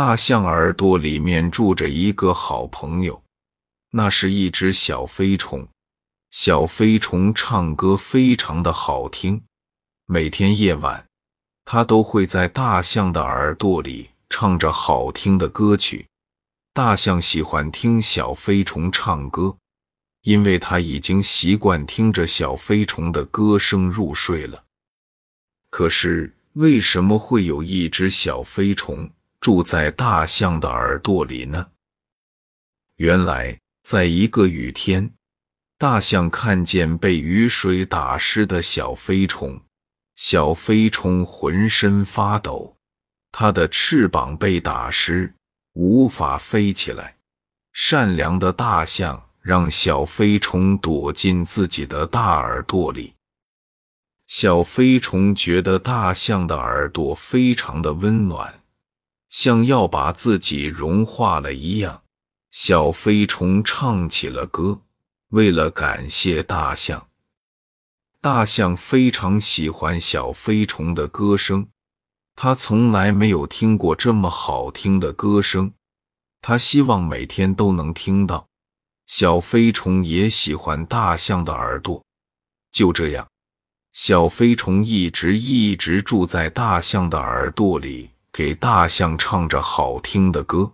大象耳朵里面住着一个好朋友，那是一只小飞虫。小飞虫唱歌非常的好听，每天夜晚，它都会在大象的耳朵里唱着好听的歌曲。大象喜欢听小飞虫唱歌，因为它已经习惯听着小飞虫的歌声入睡了。可是，为什么会有一只小飞虫住在大象的耳朵里呢？原来，在一个雨天，大象看见被雨水打湿的小飞虫，小飞虫浑身发抖，它的翅膀被打湿。无法飞起来。善良的大象让小飞虫躲进自己的大耳朵里。小飞虫觉得大象的耳朵非常的温暖，像要把自己融化了一样。小飞虫唱起了歌，为了感谢大象。大象非常喜欢小飞虫的歌声。他从来没有听过这么好听的歌声，他希望每天都能听到。小飞虫也喜欢大象的耳朵，就这样，小飞虫一直一直住在大象的耳朵里，给大象唱着好听的歌。